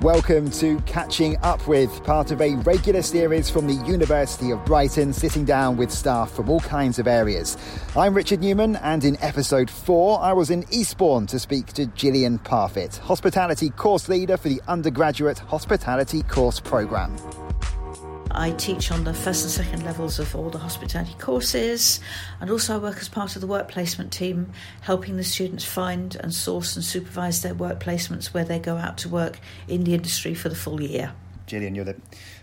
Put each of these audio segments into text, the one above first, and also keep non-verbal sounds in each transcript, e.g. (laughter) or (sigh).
Welcome to Catching Up With, part of a regular series from the University of Brighton, sitting down with staff from all kinds of areas. I'm Richard Newman, and in episode four, I was in Eastbourne to speak to Gillian Parfitt, hospitality course leader for the undergraduate hospitality course programme. I teach on the first and second levels of all the hospitality courses, and also I work as part of the work placement team, helping the students find and source and supervise their work placements where they go out to work in the industry for the full year. Gillian, you're the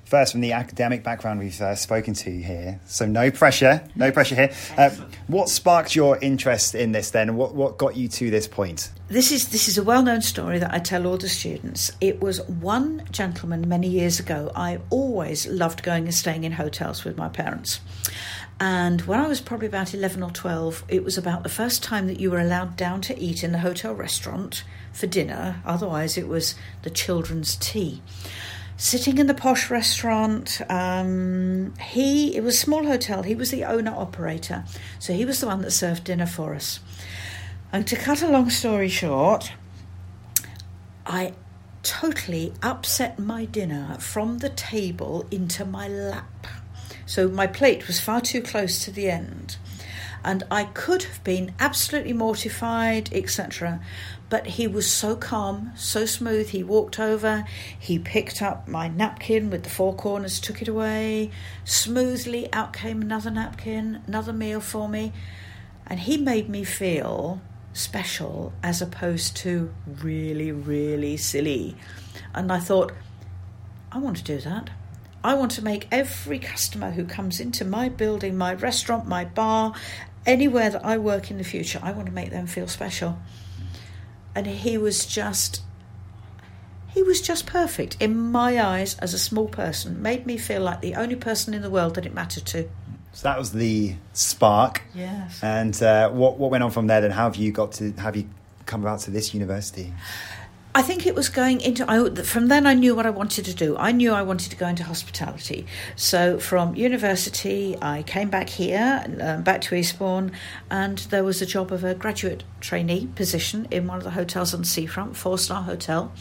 first from the academic background we've uh, spoken to here, so no pressure, no pressure here. Uh, what sparked your interest in this then? What what got you to this point? This is this is a well-known story that I tell all the students. It was one gentleman many years ago. I always loved going and staying in hotels with my parents. And when I was probably about 11 or 12, it was about the first time that you were allowed down to eat in the hotel restaurant for dinner. Otherwise, it was the children's tea sitting in the posh restaurant. Um, he it was a small hotel. He was the owner operator, so he was the one that served dinner for us. And to cut a long story short, I totally upset my dinner from the table into my lap. So my plate was far too close to the end. And I could have been absolutely mortified, etc. But he was so calm, so smooth. He walked over, he picked up my napkin with the four corners, took it away. Smoothly out came another napkin, another meal for me. And he made me feel special as opposed to really, really silly. And I thought, I want to do that. I want to make every customer who comes into my building, my restaurant, my bar, anywhere that I work in the future, I want to make them feel special and he was just he was just perfect in my eyes as a small person. Made me feel like the only person in the world that it mattered to. So that was the spark. Yes. And uh, what what went on from there then? How have you got to have you come about to this university I think it was going into. I, from then, I knew what I wanted to do. I knew I wanted to go into hospitality. So, from university, I came back here, um, back to Eastbourne, and there was a job of a graduate trainee position in one of the hotels on the seafront, four star hotel,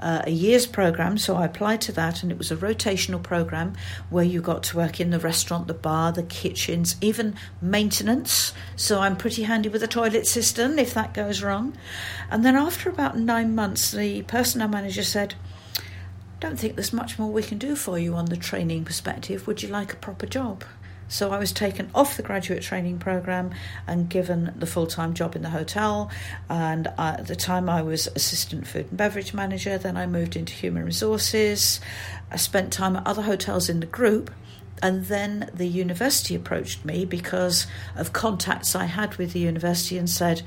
uh, a year's program. So, I applied to that, and it was a rotational program where you got to work in the restaurant, the bar, the kitchens, even maintenance. So, I'm pretty handy with a toilet system if that goes wrong. And then, after about nine months, the personnel manager said, Don't think there's much more we can do for you on the training perspective. Would you like a proper job? So I was taken off the graduate training program and given the full time job in the hotel. And at the time, I was assistant food and beverage manager. Then I moved into human resources. I spent time at other hotels in the group. And then the university approached me because of contacts I had with the university and said,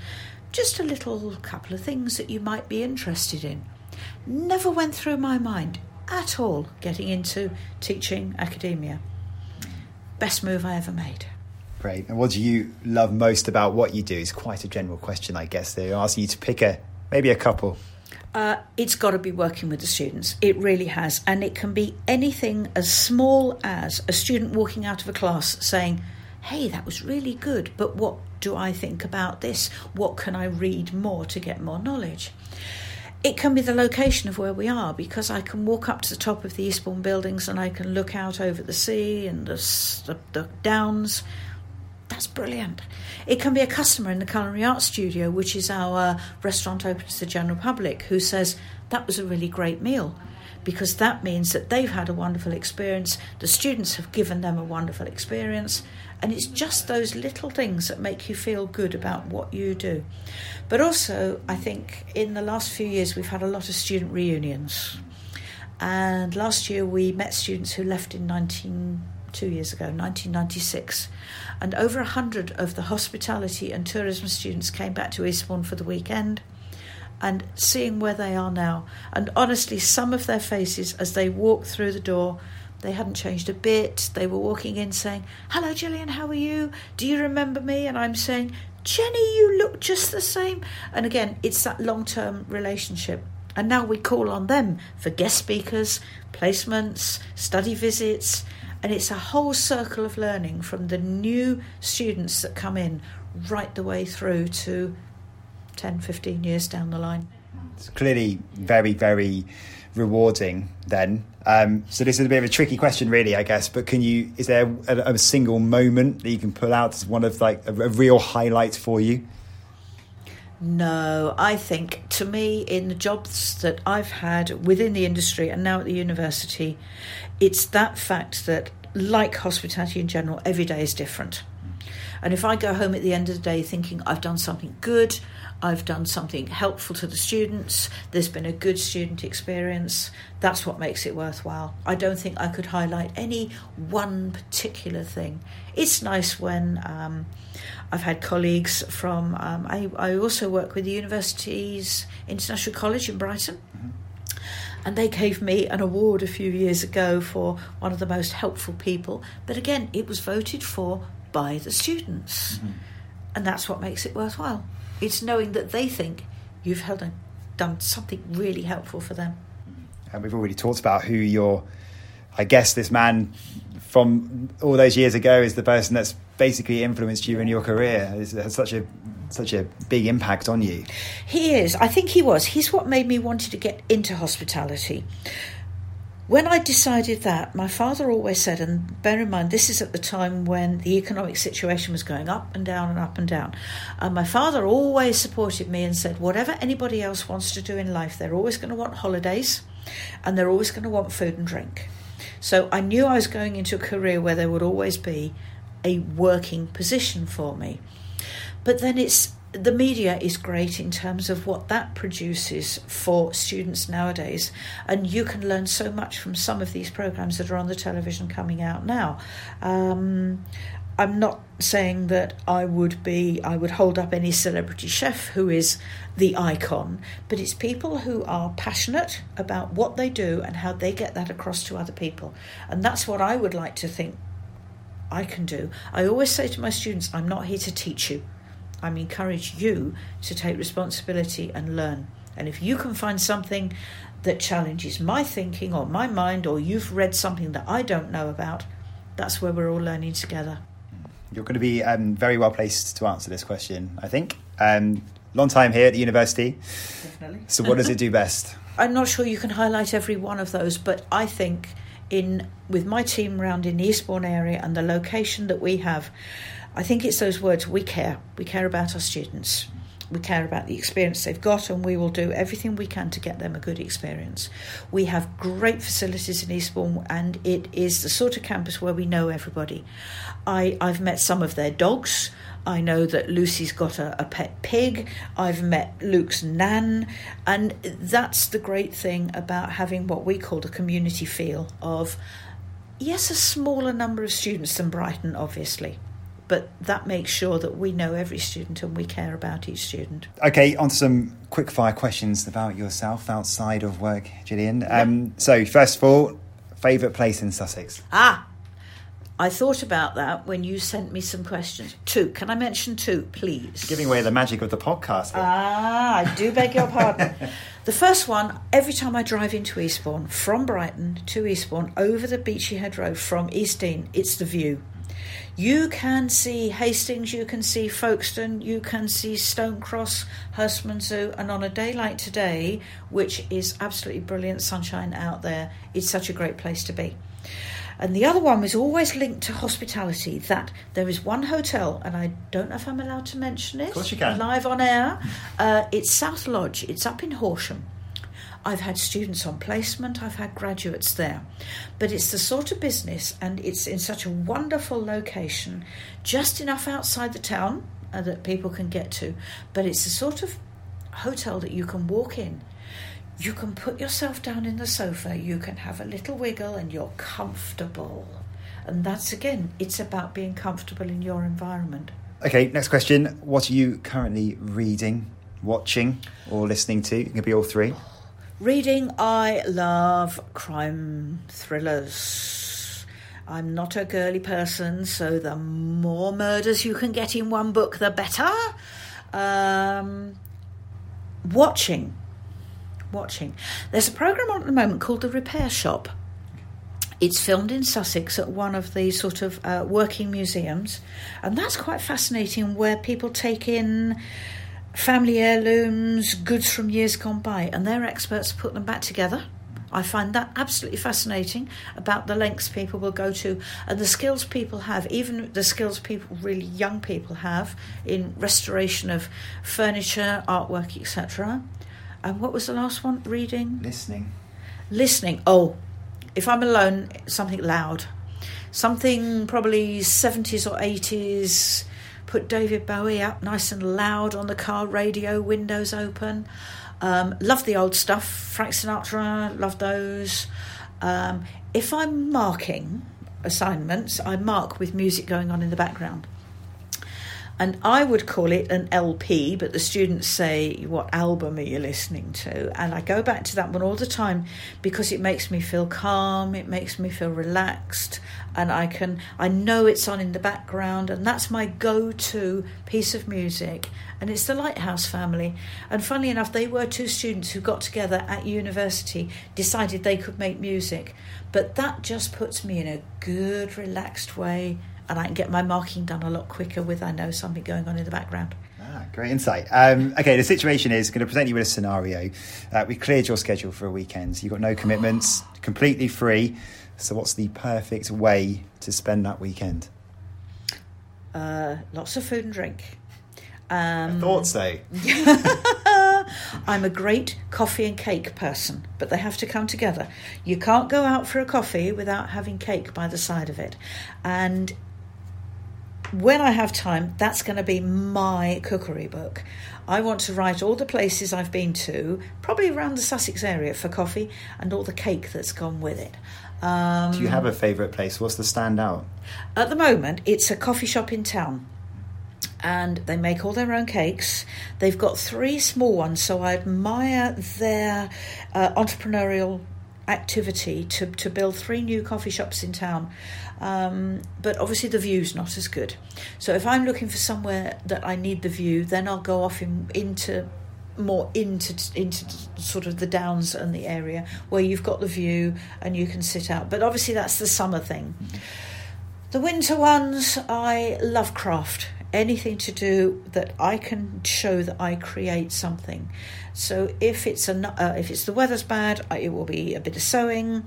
just a little couple of things that you might be interested in. Never went through my mind at all getting into teaching academia. Best move I ever made. Great. And what do you love most about what you do? It's quite a general question, I guess. They're asking you to pick a maybe a couple. Uh, it's got to be working with the students. It really has. And it can be anything as small as a student walking out of a class saying, hey, that was really good, but what do I think about this? What can I read more to get more knowledge? It can be the location of where we are because I can walk up to the top of the Eastbourne buildings and I can look out over the sea and the, the, the downs. That's brilliant. It can be a customer in the Culinary Arts Studio, which is our restaurant open to the general public, who says, That was a really great meal because that means that they've had a wonderful experience, the students have given them a wonderful experience, and it's just those little things that make you feel good about what you do. But also, I think in the last few years, we've had a lot of student reunions. And last year, we met students who left in 19, two years ago, 1996. And over 100 of the hospitality and tourism students came back to Eastbourne for the weekend and seeing where they are now. And honestly, some of their faces as they walked through the door they hadn't changed a bit. They were walking in saying, Hello, Gillian, how are you? Do you remember me? And I'm saying, Jenny, you look just the same. And again, it's that long term relationship. And now we call on them for guest speakers, placements, study visits. And it's a whole circle of learning from the new students that come in right the way through to 10, 15 years down the line. It's clearly very, very rewarding then. Um, so this is a bit of a tricky question, really, I guess. But can you? Is there a, a single moment that you can pull out as one of like a, a real highlight for you? No, I think to me, in the jobs that I've had within the industry and now at the university, it's that fact that, like hospitality in general, every day is different. And if I go home at the end of the day thinking I've done something good, I've done something helpful to the students, there's been a good student experience, that's what makes it worthwhile. I don't think I could highlight any one particular thing. It's nice when um, I've had colleagues from, um, I, I, also work with the University's International College in Brighton. Mm-hmm. And they gave me an award a few years ago for one of the most helpful people. But again, it was voted for by the students. Mm-hmm. And that's what makes it worthwhile. It's knowing that they think you've held a, done something really helpful for them. And we've already talked about who your, I guess, this man from all those years ago is the person that's basically influenced you in your career. It has such a such a big impact on you. He is. I think he was. He's what made me wanted to get into hospitality. When I decided that, my father always said, and bear in mind, this is at the time when the economic situation was going up and down and up and down. And my father always supported me and said, whatever anybody else wants to do in life, they're always going to want holidays and they're always going to want food and drink. So I knew I was going into a career where there would always be a working position for me. But then it's the media is great in terms of what that produces for students nowadays, and you can learn so much from some of these programs that are on the television coming out now. Um, I'm not saying that I would be, I would hold up any celebrity chef who is the icon, but it's people who are passionate about what they do and how they get that across to other people. And that's what I would like to think I can do. I always say to my students, I'm not here to teach you. I'm encourage you to take responsibility and learn. And if you can find something that challenges my thinking or my mind, or you've read something that I don't know about, that's where we're all learning together. You're going to be um, very well placed to answer this question, I think. Um, long time here at the university. Definitely. So, what does it do best? (laughs) I'm not sure you can highlight every one of those, but I think in with my team around in the Eastbourne area and the location that we have, I think it's those words we care. We care about our students. We care about the experience they've got, and we will do everything we can to get them a good experience. We have great facilities in Eastbourne, and it is the sort of campus where we know everybody. I, I've met some of their dogs. I know that Lucy's got a, a, pet pig. I've met Luke's nan. And that's the great thing about having what we call a community feel of, yes, a smaller number of students than Brighton, obviously but that makes sure that we know every student and we care about each student. Okay, on to some quick fire questions about yourself outside of work, Gillian. Yeah. Um, so, first of all, favourite place in Sussex? Ah, I thought about that when you sent me some questions. Two. Can I mention two, please? Giving away the magic of the podcast. Ah, I do beg your pardon. (laughs) the first one, every time I drive into Eastbourne, from Brighton to Eastbourne, over the Beachy Head Road from East Dean, it's the view. You can see Hastings, you can see Folkestone, you can see Stone Cross, Stonecross, Zoo, and on a day like today, which is absolutely brilliant sunshine out there, it's such a great place to be. And the other one was always linked to hospitality. That there is one hotel, and I don't know if I'm allowed to mention it. Of course, you can. Live on air. Uh, it's South Lodge. It's up in Horsham. I've had students on placement, I've had graduates there. But it's the sort of business, and it's in such a wonderful location, just enough outside the town uh, that people can get to. But it's the sort of hotel that you can walk in. You can put yourself down in the sofa, you can have a little wiggle, and you're comfortable. And that's again, it's about being comfortable in your environment. Okay, next question. What are you currently reading, watching, or listening to? It can be all three. Reading, I love crime thrillers. I'm not a girly person, so the more murders you can get in one book, the better. Um, watching. Watching. There's a programme on at the moment called The Repair Shop. It's filmed in Sussex at one of the sort of uh, working museums, and that's quite fascinating where people take in family heirlooms, goods from years gone by, and their experts put them back together I find that absolutely fascinating about the lengths people will go to and the skills people have, even the skills people, really young people have, in restoration of furniture, artwork, etc. And what was the last one? Reading? Listening. Listening. Oh, if I'm alone, something loud. Something probably 70s or 80s. Put David Bowie up nice and loud on the car radio, windows open. Um, love the old stuff. Frank Sinatra, love those. Um, if I'm marking assignments, I mark with music going on in the background. And I would call it an LP, but the students say, What album are you listening to? And I go back to that one all the time because it makes me feel calm, it makes me feel relaxed, and I can, I know it's on in the background, and that's my go to piece of music. And it's the Lighthouse family. And funnily enough, they were two students who got together at university, decided they could make music. But that just puts me in a good, relaxed way and I can get my marking done a lot quicker with I know something going on in the background. Ah, great insight. Um, okay, the situation is going to present you with a scenario. Uh, we cleared your schedule for a weekend. You've got no commitments, (gasps) completely free. So, what's the perfect way to spend that weekend? Uh, lots of food and drink. Um, I thought so. (laughs) I'm a great coffee and cake person, but they have to come together. You can't go out for a coffee without having cake by the side of it. And when I have time, that's going to be my cookery book. I want to write all the places I've been to, probably around the Sussex area for coffee, and all the cake that's gone with it. Um, Do you have a favourite place? What's the standout? At the moment, it's a coffee shop in town. And they make all their own cakes. They've got three small ones, so I admire their uh, entrepreneurial activity to, to build three new coffee shops in town. Um, but obviously, the view's not as good. So, if I'm looking for somewhere that I need the view, then I'll go off in, into more into into sort of the downs and the area where you've got the view and you can sit out. But obviously, that's the summer thing. The winter ones, I love craft anything to do that I can show that I create something. So if it's a uh, if it's the weather's bad, it will be a bit of sewing,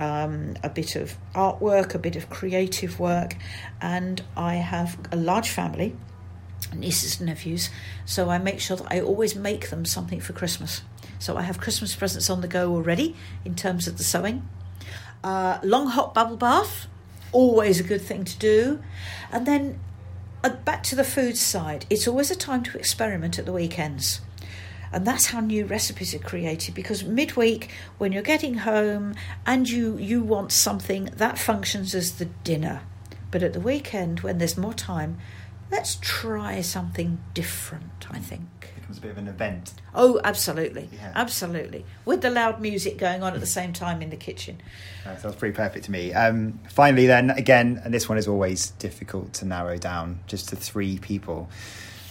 um, a bit of artwork, a bit of creative work, and I have a large family, nieces and nephews, so I make sure that I always make them something for Christmas. So I have Christmas presents on the go already in terms of the sewing. Uh, long hot bubble bath, always a good thing to do, and then uh, back to the food side. It's always a time to experiment at the weekends. And that's how new recipes are created because midweek, when you're getting home and you, you want something, that functions as the dinner. But at the weekend, when there's more time, let's try something different, I think. It becomes a bit of an event. Oh, absolutely. Yeah. Absolutely. With the loud music going on at the same time in the kitchen. That sounds pretty perfect to me. Um, finally, then, again, and this one is always difficult to narrow down just to three people.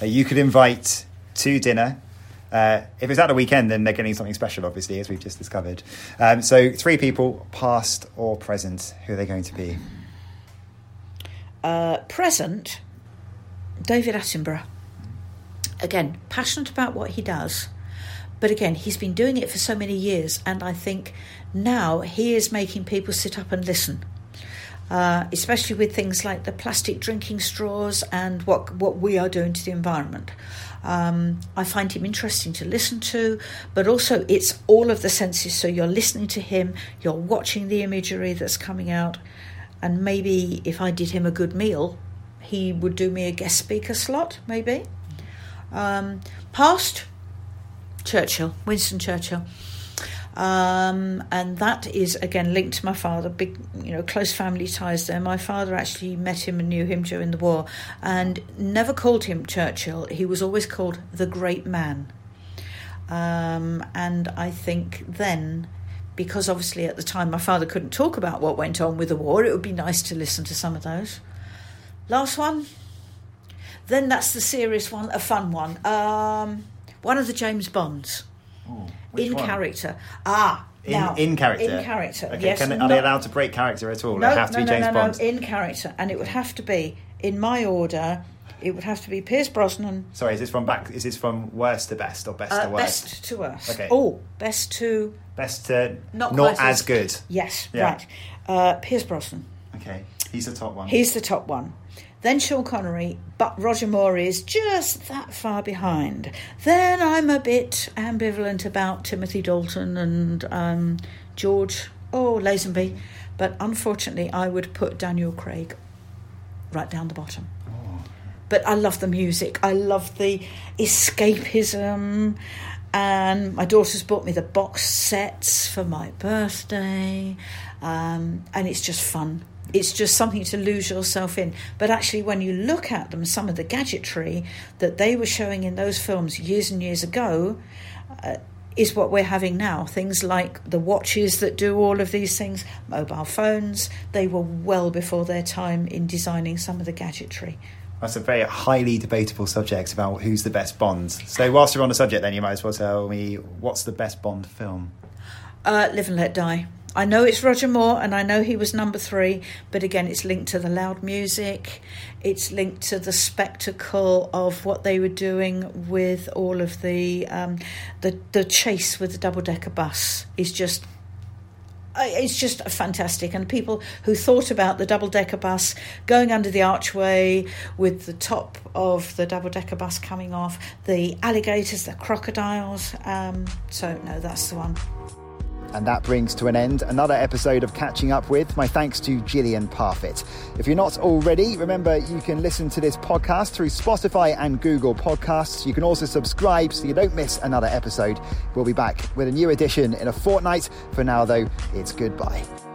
Uh, you could invite to dinner uh, if it's at a weekend, then they're getting something special, obviously, as we've just discovered. Um, so, three people, past or present, who are they going to be? Uh, present, David Attenborough. Again, passionate about what he does, but again, he's been doing it for so many years, and I think now he is making people sit up and listen. Uh, especially with things like the plastic drinking straws and what what we are doing to the environment. Um, I find him interesting to listen to, but also it's all of the senses. So you're listening to him, you're watching the imagery that's coming out, and maybe if I did him a good meal, he would do me a guest speaker slot, maybe. Um, past Churchill, Winston Churchill. Um, and that is again linked to my father. Big, you know, close family ties there. My father actually met him and knew him during the war, and never called him Churchill. He was always called the Great Man. Um, and I think then, because obviously at the time my father couldn't talk about what went on with the war, it would be nice to listen to some of those. Last one. Then that's the serious one, a fun one. Um, one of the James Bonds. Ooh in one? character. Ah, in, now, in character. In character. Okay. Yes. Can, are not, they allowed to break character at all? No, have to no, be James no, no, Bond. No, in character, and it would have to be in my order. It would have to be Pierce Brosnan. Sorry, is this from back? Is this from worst to best or best uh, to worst? Best to worst. Okay. Oh, best to best to not, not as good. Yes, yeah. right. Uh, Pierce Brosnan. Okay, he's the top one. He's the top one. Then Sean Connery, but Roger Moore is just that far behind. Then I'm a bit ambivalent about Timothy Dalton and um, George, oh, Lazenby. But unfortunately, I would put Daniel Craig right down the bottom. Oh. But I love the music. I love the escapism. And my daughter's bought me the box sets for my birthday. Um, and it's just fun it's just something to lose yourself in. But actually, when you look at them, some of the gadgetry that they were showing in those films years and years ago uh, is what we're having now. Things like the watches that do all of these things, mobile phones, they were well before their time in designing some of the gadgetry. That's a very highly debatable subject about who's the best Bond. So, whilst you're on the subject, then you might as well tell me what's the best Bond film? Uh, Live and Let Die. I know it's Roger Moore and I know he was number three, but again, it's linked to the loud music. It's linked to the spectacle of what they were doing with all of the um, the the chase with the double decker bus is just it's just fantastic. And people who thought about the double decker bus going under the archway with the top of the double decker bus coming off, the alligators, the crocodiles. Um, so, no, that's the one. And that brings to an end another episode of Catching Up With. My thanks to Gillian Parfit. If you're not already, remember you can listen to this podcast through Spotify and Google Podcasts. You can also subscribe so you don't miss another episode. We'll be back with a new edition in a fortnight. For now, though, it's goodbye.